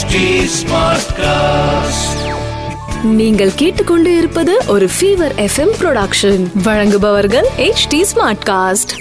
HT Smartcast. நீங்கள் கேட்டுக்கொண்டு இருப்பது ஒரு ஃபீவர் எஃப்எம் ப்ரொடக்ஷன் வழங்குபவர்கள் H T Smartcast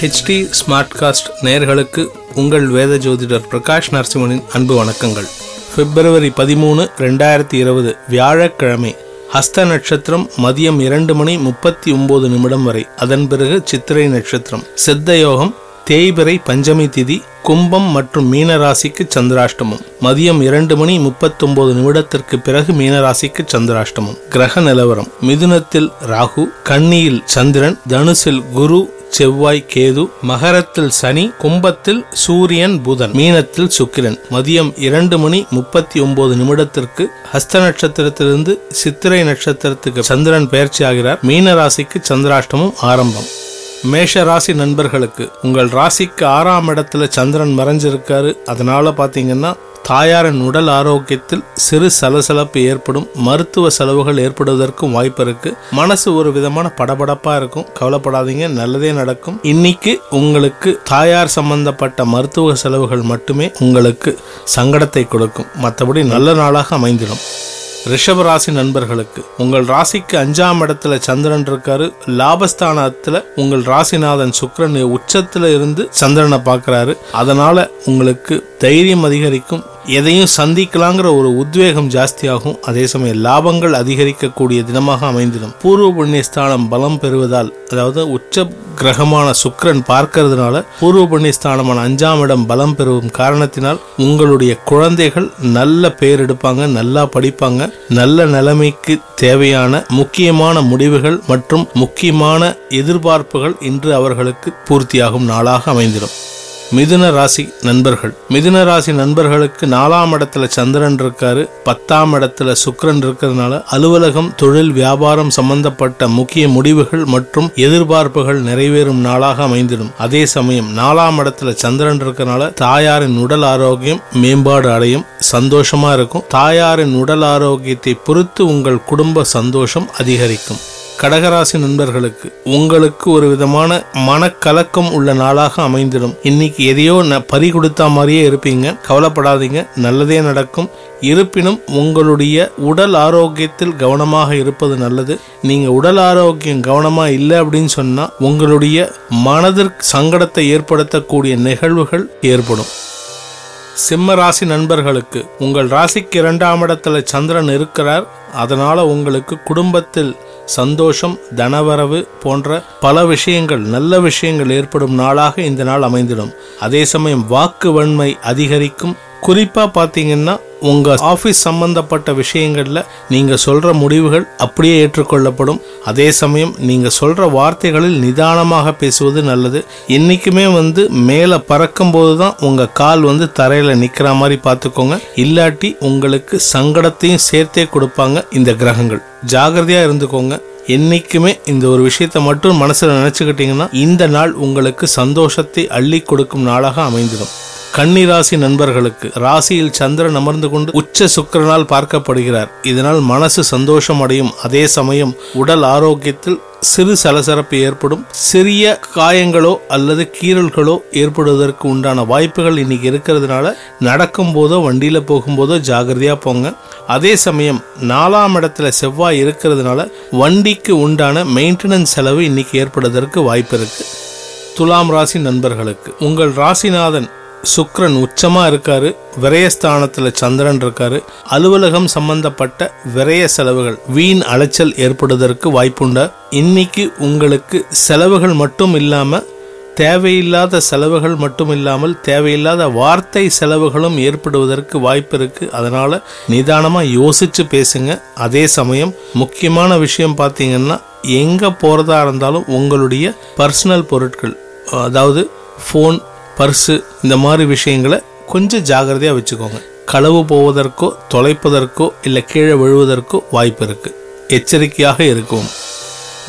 HT Smartcast நேயர்களுக்கு உங்கள் வேத ஜோதிடர் பிரகாஷ் நரசிம்மனின் அன்பு வணக்கங்கள். பிப்ரவரி பதிமூணு ரெண்டாயிரத்தி இருபது வியாழக்கிழமை ஹஸ்த நட்சத்திரம் மதியம் இரண்டு மணி முப்பத்தி ஒன்பது நிமிடம் வரை. அதன் பிறகு சித்திரை நட்சத்திரம். சித்த யோகம் தேய்பிறை பஞ்சமி திதி கும்பம் மற்றும் மீனராசிக்கு சந்திராஷ்டமம். மதியம் இரண்டு மணி முப்பத்தொன்பது நிமிடத்திற்கு பிறகு மீனராசிக்கு சந்திராஷ்டமம். கிரக நிலவரம். மிதுனத்தில் ராகு கன்னியில் சந்திரன் தனுசில் குரு செவ்வாய் கேது மகரத்தில் சனி கும்பத்தில் சூரியன் புதன் மீனத்தில் சுக்கிரன். மதியம் இரண்டு மணி முப்பத்தி ஒன்பது நிமிடத்திற்கு ஹஸ்த நட்சத்திரத்திலிருந்து சித்திரை நட்சத்திரத்துக்கு சந்திரன் பயிற்சி ஆகிறார் மீன ராசிக்கு சந்திராஷ்டமம் ஆரம்பம். மேஷ ராசி நண்பர்களுக்கு உங்கள் ராசிக்கு ஆறாம் இடத்துல சந்திரன் மறைஞ்சிருக்காரு. அதனால பாத்தீங்கன்னா தாயாரின் உடல் ஆரோக்கியத்தில் சிறு சலசலப்பு ஏற்படும் மருத்துவ செலவுகள் ஏற்படுவதற்கும் வாய்ப்பு இருக்கு. மனசு ஒரு விதமான படபடப்பா இருக்கும். கவலைப்படாதீங்க நல்லதே நடக்கும். இன்னைக்கு உங்களுக்கு தாயார் சம்பந்தப்பட்ட மருத்துவ செலவுகள் மட்டுமே உங்களுக்கு சங்கடத்தை கொடுக்கும். மற்றபடி நல்ல நாளாக அமைந்திடும். ரிஷப ராசி நண்பர்களுக்கு உங்கள் ராசிக்கு அஞ்சாம் இடத்துல சந்திரன் இருக்காரு. லாபஸ்தானத்துல உங்கள் ராசிநாதன் சுக்கரன் உச்சத்துல இருந்து சந்திரனை பார்க்கறாரு. அதனால உங்களுக்கு தைரியம் அதிகரிக்கும். எதையும் சந்திக்கலாங்கிற ஒரு உத்வேகம் ஜாஸ்தியாகும். அதே சமயம் லாபங்கள் அதிகரிக்கக்கூடிய தினமாக அமைந்திடும். பூர்வ புண்ணியஸ்தானம் பலம் பெறுவதால் அதாவது உச்ச கிரகமான சுக்கரன் பார்க்கறதுனால பூர்வ புண்ணியஸ்தானமான அஞ்சாம் இடம் பலம் பெறும் காரணத்தினால் உங்களுடைய குழந்தைகள் நல்ல பேர் எடுப்பாங்க நல்லா படிப்பாங்க. நல்ல நிலைமைக்கு தேவையான முக்கியமான முடிவுகள் மற்றும் முக்கியமான எதிர்பார்ப்புகள் இன்று அவர்களுக்கு பூர்த்தியாகும் நாளாக அமைந்திடும். மிதுன ராசி நண்பர்கள். மிதுன ராசி நண்பர்களுக்கு நாலாம் இடத்துல சந்திரன் இருக்காரு. பத்தாம் இடத்துல சுக்கரன் இருக்கிறதுனால அலுவலகம் தொழில் வியாபாரம் சம்பந்தப்பட்ட முக்கிய முடிவுகள் மற்றும் எதிர்பார்ப்புகள் நிறைவேறும் நாளாக அமைந்திடும். அதே சமயம் நாலாம் இடத்துல சந்திரன் இருக்கிறனால தாயாரின் உடல் ஆரோக்கியம் மேம்பாடு அடையும் சந்தோஷமா இருக்கும். தாயாரின் உடல் ஆரோக்கியத்தை பொறுத்து உங்கள் குடும்ப சந்தோஷம் அதிகரிக்கும். கடகராசி நண்பர்களுக்கு உங்களுக்கு ஒரு விதமான மனக்கலக்கம் உள்ள நாளாக அமைந்திடும். இன்னைக்கு எதையோ ந பறி கொடுத்த மாதிரியே இருப்பீங்க. கவலைப்படாதீங்க. நல்லதே நடக்கும். இருப்பினும் உங்களுடைய உடல் ஆரோக்கியத்தில் கவனமாக இருப்பது நல்லது. நீங்க உடல் ஆரோக்கியம் கவனமா இல்லை அப்படின்னு சொன்னா உங்களுடைய மனதிற்கு சங்கடத்தை ஏற்படுத்தக்கூடிய நிகழ்வுகள் ஏற்படும். சிம்ம ராசி நண்பர்களுக்கு உங்கள் ராசிக்கு இரண்டாம் இடத்துல சந்திரன் இருக்கிறார். அதனால உங்களுக்கு குடும்பத்தில் சந்தோஷம் தனவரவு போன்ற பல விஷயங்கள் நல்ல விஷயங்கள் ஏற்படும் நாளாக இந்த நாள் அமைந்திடும். அதே சமயம் வாக்கு வன்மை அதிகரிக்கும். குறிப்பா பாத்தீங்கன்னா உங்கள் ஆஃபீஸ் சம்பந்தப்பட்ட விஷயங்களில் நீங்கள் சொல்கிற முடிவுகள் அப்படியே ஏற்றுக்கொள்ளப்படும். அதே சமயம் நீங்கள் சொல்கிற வார்த்தைகளில் நிதானமாக பேசுவது நல்லது. என்றைக்குமே வந்து மேலே பறக்கும் போதுதான் உங்கள் கால் வந்து தரையில் நிற்கிற மாதிரி பார்த்துக்கோங்க. இல்லாட்டி உங்களுக்கு சங்கடத்தையும் சேர்த்தே கொடுப்பாங்க இந்த கிரகங்கள். ஜாகிரதையாக இருந்துக்கோங்க. என்னைக்குமே இந்த ஒரு விஷயத்தை மட்டும் மனசில் நினச்சிக்கிட்டிங்கன்னா இந்த நாள் உங்களுக்கு சந்தோஷத்தை அள்ளி கொடுக்கும் நாளாக அமைந்திடும். கன்னி ராசி நண்பர்களுக்கு ராசியில் சந்திரன் அமர்ந்து கொண்டு உச்ச சுக்கிரனால் பார்க்கப்படுகிறார். இதனால் மனசு சந்தோஷம் அடையும். அதே சமயம் உடல் ஆரோக்கியத்தில் சிறு சலசலப்பு ஏற்படும். சிறிய காயங்களோ அல்லது கீறல்களோ ஏற்படுவதற்கு உண்டான வாய்ப்புகள் இன்னைக்கு இருக்கிறதுனால நடக்கும் போதோ வண்டியில போகும்போதோ ஜாகிரதையா போங்க. அதே சமயம் நாலாம் இடத்துல செவ்வாய் இருக்கிறதுனால வண்டிக்கு உண்டான மெயின்டெனன்ஸ் செலவு இன்னைக்கு ஏற்படுவதற்கு வாய்ப்பு இருக்கு. துலாம் ராசி நண்பர்களுக்கு உங்கள் ராசிநாதன் சுக்ரன் உச்சமாக இருக்காரு விரயஸ்தானத்தில் சந்திரன் இருக்காரு. அலுவலகம் சம்பந்தப்பட்ட விரய செலவுகள் வீண் அலைச்சல் ஏற்படுவதற்கு வாய்ப்புண்டா இன்னைக்கு உங்களுக்கு செலவுகள் மட்டும் இல்லாமல் தேவையில்லாத செலவுகள் மட்டும் இல்லாமல் தேவையில்லாத வார்த்தை செலவுகளும் ஏற்படுவதற்கு வாய்ப்பு இருக்கு. அதனால நிதானமாக யோசிச்சு பேசுங்க. அதே சமயம் முக்கியமான விஷயம் பார்த்தீங்கன்னா எங்க போறதா இருந்தாலும் உங்களுடைய பர்சனல் பொருட்கள் அதாவது ஃபோன் பர்ஸு இந்த மாதிரி விஷயங்களை கொஞ்சம் ஜாகிரதையாக வச்சுக்கோங்க. களவு போவதற்கோ தொலைப்பதற்கோ இல்லை கீழே விழுவதற்கோ வாய்ப்பு இருக்குது எச்சரிக்கையாக இருக்கும்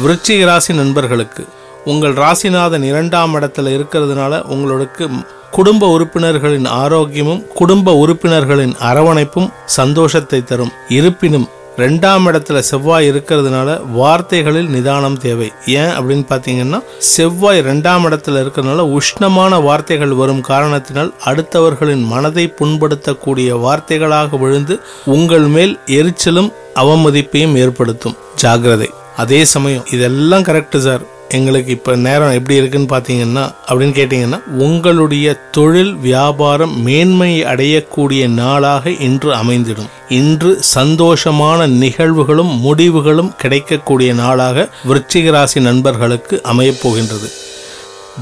விருச்சிக ராசி நண்பர்களுக்கு உங்கள் ராசிநாதன் இரண்டாம் இடத்துல இருக்கிறதுனால உங்களுக்கு குடும்ப உறுப்பினர்களின் ஆரோக்கியமும் குடும்ப உறுப்பினர்களின் அரவணைப்பும் சந்தோஷத்தை தரும். இருப்பினும் ரெண்டாம் இடத்துல செவ்வாய் இருக்கிறதுனால வார்த்தைகளில் நிதானம் தேவை. ஏன் அப்படின்னு பார்த்தீங்கன்னா செவ்வாய் ரெண்டாம் இடத்துல இருக்கிறதுனால உஷ்ணமான வார்த்தைகள் வரும் காரணத்தினால் அடுத்தவர்களின் மனதை புண்படுத்தக்கூடிய வார்த்தைகளாக விழுந்து உங்கள் மேல் எரிச்சலும் அவமதிப்பையும் ஏற்படுத்தும். ஜாகிரதை அதே சமயம் இதெல்லாம் கரெக்டு சார் எங்களுக்கு இப்போ நேரம் எப்படி இருக்குன்னு பார்த்தீங்கன்னா அப்படின்னு கேட்டிங்கன்னா உங்களுடைய தொழில் வியாபாரம் மேன்மை அடையக்கூடிய நாளாக இன்று அமைந்திடும். இன்று சந்தோஷமான நிகழ்வுகளும் முடிவுகளும் கிடைக்கக்கூடிய நாளாக விருச்சிகராசி நண்பர்களுக்கு அமையப் போகின்றது.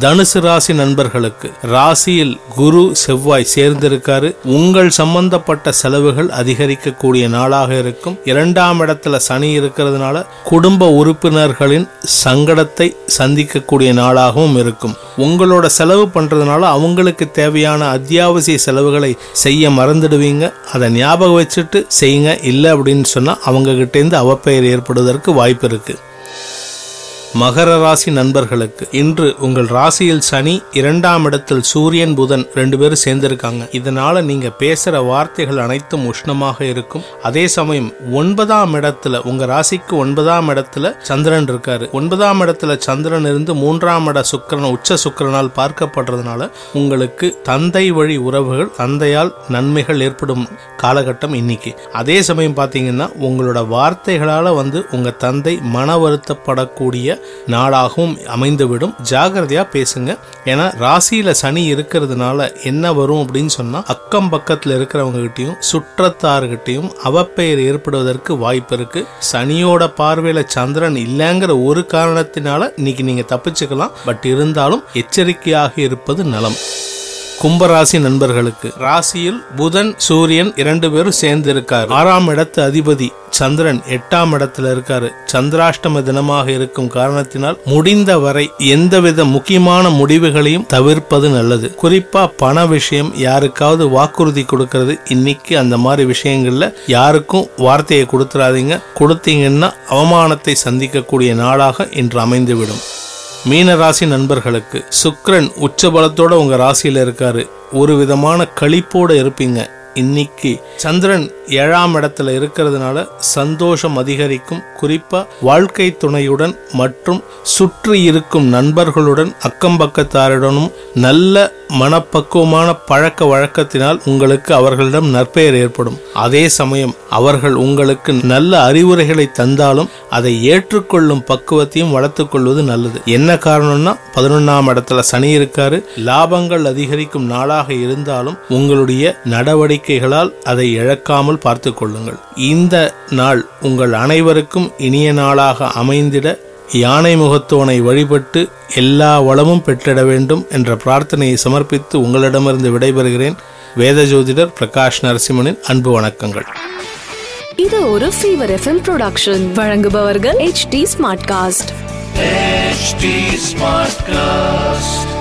தனுசு ராசி நண்பர்களுக்கு ராசியில் குரு செவ்வாய் சேர்ந்திருக்காரு. உங்கள் சம்பந்தப்பட்ட செலவுகள் அதிகரிக்கக்கூடிய நாளாக இருக்கும். இரண்டாம் இடத்துல சனி இருக்கிறதுனால குடும்ப உறுப்பினர்களின் சங்கடத்தை சந்திக்கக்கூடிய நாளாகவும் இருக்கும். உங்களோட செலவு பண்றதுனால அவங்களுக்கு தேவையான அத்தியாவசிய செலவுகளை செய்ய மறந்துடுவீங்க. அதை ஞாபகம் வச்சுட்டு செய்யுங்க. இல்லை அப்படின்னு சொன்னா அவங்க கிட்ட அவப்பெயர் ஏற்படுவதற்கு வாய்ப்பு இருக்கு. மகர ராசி நண்பர்களுக்கு. இன்று உங்கள் ராசியில் சனி இரண்டாம் இடத்தில் சூரியன் புதன் ரெண்டு பேரும் சேர்ந்திருக்காங்க. இதனால நீங்க பேசுற வார்த்தைகள் அனைத்தும் உஷ்ணமாக இருக்கும். அதே சமயம் ஒன்பதாம் இடத்துல உங்க ராசிக்கு ஒன்பதாம் இடத்துல சந்திரன் இருக்காரு. ஒன்பதாம் இடத்துல சந்திரன் இருந்து மூன்றாம் இட சுக்கரன் உச்ச சுக்கரனால் பார்க்கப்படுறதுனால உங்களுக்கு தந்தை வழி உறவுகள் தந்தையால் நன்மைகள் ஏற்படும் காலகட்டம் இன்னைக்கு. அதே சமயம் பார்த்தீங்கன்னா உங்களோட வார்த்தைகளால வந்து உங்க தந்தை மன வருத்தப்படக்கூடிய நாளாகவும் அமைந்துவிடும். ஜாகிரதையாக பேசுங்க. ஏன்னா ராசியில் சனி இருக்கிறதுனால என்ன வரும் அப்படின்னு சொன்னால் அக்கம் பக்கத்தில் இருக்கிறவங்ககிட்டையும் சுற்றத்தார்கிட்டையும் அவப்பெயர் ஏற்படுவதற்கு வாய்ப்பு இருக்குது சனியோட பார்வையில் சந்திரன் இல்லைங்கிற ஒரு காரணத்தினால இன்னைக்கு நீங்கள் தப்பிச்சுக்கலாம். பட் இருந்தாலும் எச்சரிக்கையாக இருப்பது நலம். கும்பராசி நண்பர்களுக்கு. ராசியில் புதன் சூரியன் இரண்டு பேரும் சேர்ந்து இருக்காரு ஆறாம் இடத்து அதிபதி சந்திரன் எட்டாம் இடத்துல இருக்காரு. சந்திராஷ்டம தினமாக இருக்கும் காரணத்தினால் முடிந்த வரை எந்தவித முக்கியமான முடிவுகளையும் தவிர்ப்பது நல்லது. குறிப்பா பண விஷயம் யாருக்காவது வாக்குறுதி கொடுக்கறது. இன்னைக்கு அந்த மாதிரி விஷயங்கள்ல யாருக்கும் வார்த்தையை கொடுத்துறாதீங்க. கொடுத்தீங்கன்னா அவமானத்தை சந்திக்கக்கூடிய நாளாக இன்று அமைந்துவிடும். மீன ராசி நண்பர்களுக்கு. சுக்ரன் உச்சபலத்தோட உங்க ராசியில இருக்காரு. ஒரு விதமான கழிப்போட இருப்பீங்க. இன்னைக்கு சந்திரன் ஏழாம் இடத்துல இருக்கிறதுனால சந்தோஷம் அதிகரிக்கும். குறிப்பா வாழ்க்கை துணையுடன் மற்றும் சுற்றி இருக்கும் நண்பர்களுடன் அக்கம்பக்கத்தாருடனும் நல்ல மனப்பக்குவமான பழக்க வழக்கத்தினால் உங்களுக்கு அவர்களிடம் நற்பெயர் ஏற்படும். அதே சமயம் அவர்கள் உங்களுக்கு நல்ல அறிவுரைகளை தந்தாலும் அதை ஏற்றுக்கொள்ளும் பக்குவத்தையும் வளர்த்துக் கொள்வது நல்லது. என்ன காரணம்னா பதினொன்னாம் இடத்துல சனி இருக்காரு. லாபங்கள் அதிகரிக்கும் நாளாக இருந்தாலும் உங்களுடைய நடவடிக்கை நடவடிக்கைகளால் அதை இழக்காமல் பார்த்து கொள்ளுங்கள். இந்த நாள் உங்கள் அனைவருக்கும் இனிய நாளாக அமைந்திட யானை முகத்தோனை வழிபட்டு எல்லா வளமும் பெற்றிட வேண்டும் என்ற பிரார்த்தனையை சமர்ப்பித்து உங்களிடமிருந்து விடைபெறுகிறேன். வேத ஜோதிடர் பிரகாஷ் நரசிம்மனின் அன்பு வணக்கங்கள். இது ஒரு ஃபீவர் எஃப்எம் ப்ரொடக்ஷன் வழங்குபவர்கள் H T Smartcast HT Smartcast.